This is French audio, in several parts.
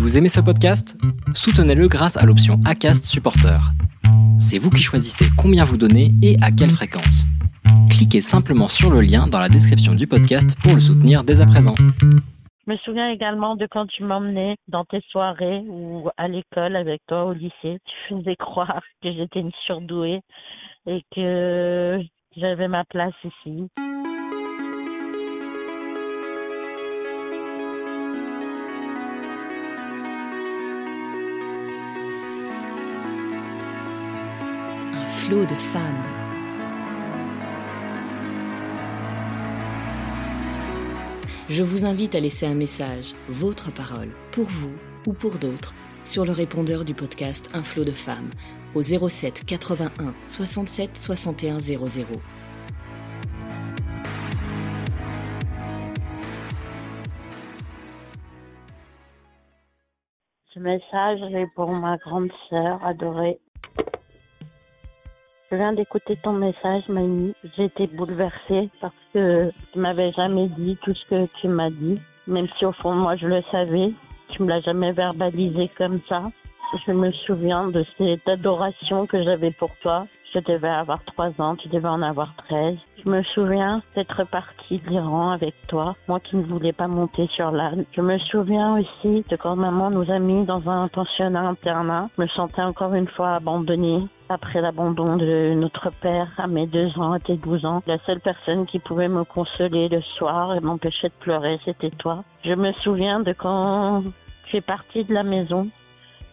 Vous aimez ce podcast? Soutenez-le grâce à l'option ACAST Supporter. C'est vous qui choisissez combien vous donnez et à quelle fréquence. Cliquez simplement sur le lien dans la description du podcast pour le soutenir dès à présent. Je me souviens également de quand tu m'emmenais dans tes soirées ou à l'école avec toi au lycée. Tu faisais croire que j'étais une surdouée et que j'avais ma place ici. De femmes. Je vous invite à laisser un message, votre parole, pour vous ou pour d'autres, sur le répondeur du podcast Un flot de femmes au 07 81 67 61 00. Ce message est pour ma grande sœur adorée. Je viens d'écouter ton message, Mamie. Été bouleversée parce que tu m'avais jamais dit tout ce que tu m'as dit, même si au fond moi je le savais. Tu me l'as jamais verbalisé comme ça. Je me souviens de cette adoration que j'avais pour toi. Je devais avoir trois ans, tu devais en avoir treize. Je me souviens d'être partie de l'Iran avec toi, moi qui ne voulais pas monter sur l'âne. Je me souviens aussi de quand maman nous a mis dans un pensionnat internat. Je me sentais encore une fois abandonnée après l'abandon de notre père à mes deux ans, à tes douze ans. La seule personne qui pouvait me consoler le soir et m'empêcher de pleurer, c'était toi. Je me souviens de quand tu es partie de la maison,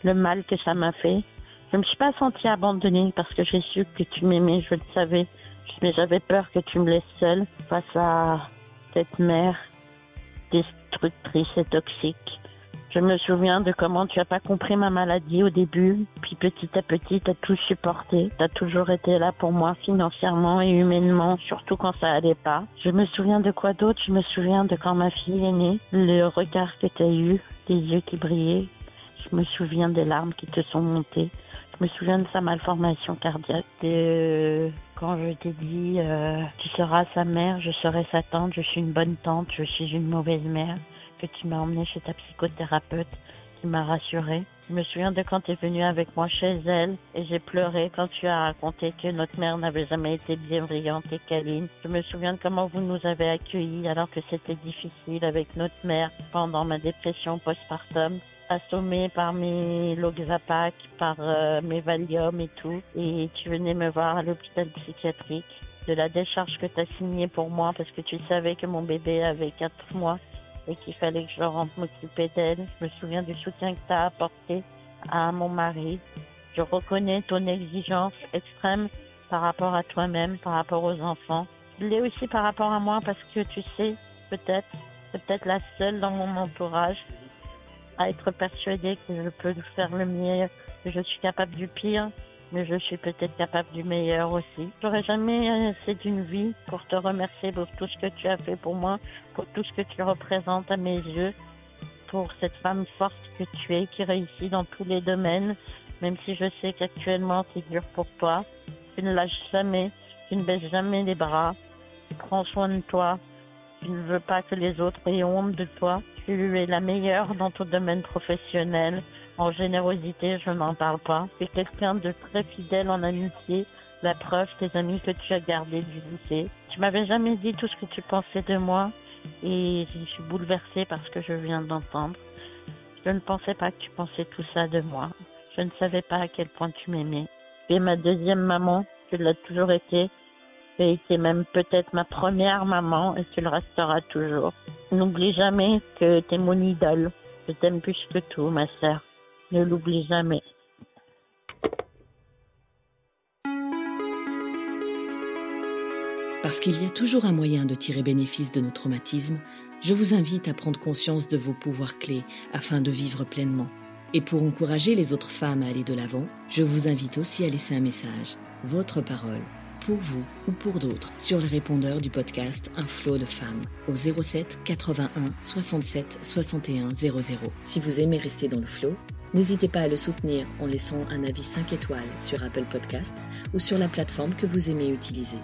le mal que ça m'a fait. Je me suis pas sentie abandonnée parce que j'ai su que tu m'aimais, je le savais. Mais j'avais peur que tu me laisses seule face à cette mère destructrice et toxique. Je me souviens de comment tu as pas compris ma maladie au début, puis petit à petit tu as tout supporté. Tu as toujours été là pour moi financièrement et humainement, surtout quand ça allait pas. Je me souviens de quoi d'autre? Je me souviens de quand ma fille est née, le regard que tu as eu, les yeux qui brillaient. Je me souviens des larmes qui te sont montées. Je me souviens de sa malformation cardiaque, de quand je t'ai dit euh, tu seras sa mère, je serai sa tante, je suis une bonne tante, je suis une mauvaise mère, que tu m'as emmenée chez ta psychothérapeute qui m'a rassurée. Je me souviens de quand tu es venue avec moi chez elle et j'ai pleuré quand tu as raconté que notre mère n'avait jamais été bienveillante et câline. Je me souviens de comment vous nous avez accueillis alors que c'était difficile avec notre mère pendant ma dépression postpartum assommée par mes Loxapac, par euh, mes Valium et tout. Et tu venais me voir à l'hôpital psychiatrique de la décharge que tu as signée pour moi parce que tu savais que mon bébé avait 4 mois et qu'il fallait que je rentre m'occuper d'elle. Je me souviens du soutien que tu as apporté à mon mari. Je reconnais ton exigence extrême par rapport à toi-même, par rapport aux enfants. Je l'ai aussi par rapport à moi parce que tu sais, peut-être, c'est peut-être la seule dans mon entourage à être persuadée que je peux faire le meilleur, que je suis capable du pire, mais je suis peut-être capable du meilleur aussi. J'aurais jamais assez d'une vie pour te remercier pour tout ce que tu as fait pour moi, pour tout ce que tu représentes à mes yeux, pour cette femme forte que tu es, qui réussit dans tous les domaines, même si je sais qu'actuellement c'est dur pour toi. Tu ne lâches jamais, tu ne baisses jamais les bras, prends soin de toi, tu ne veux pas que les autres aient honte de toi. Tu es la meilleure dans ton domaine professionnel. En générosité, je n'en parle pas. Tu es quelqu'un de très fidèle en amitié. La preuve, tes amis que tu as gardés du lycée. Tu m'avais jamais dit tout ce que tu pensais de moi et je suis bouleversée par ce que je viens d'entendre. Je ne pensais pas que tu pensais tout ça de moi. Je ne savais pas à quel point tu m'aimais. Tu es ma deuxième maman, tu l'as toujours été. Tu as été même peut-être ma première maman et tu le resteras toujours. N'oublie jamais que tu es mon idole. Je t'aime plus que tout, ma sœur. Ne l'oublie jamais. Parce qu'il y a toujours un moyen de tirer bénéfice de nos traumatismes, je vous invite à prendre conscience de vos pouvoirs clés afin de vivre pleinement. Et pour encourager les autres femmes à aller de l'avant, je vous invite aussi à laisser un message, votre parole, pour vous ou pour d'autres, sur le répondeur du podcast Un flot de femmes au 07 81 67 61 00. Si vous aimez rester dans le flot, n'hésitez pas à le soutenir en laissant un avis 5 étoiles sur Apple Podcast ou sur la plateforme que vous aimez utiliser.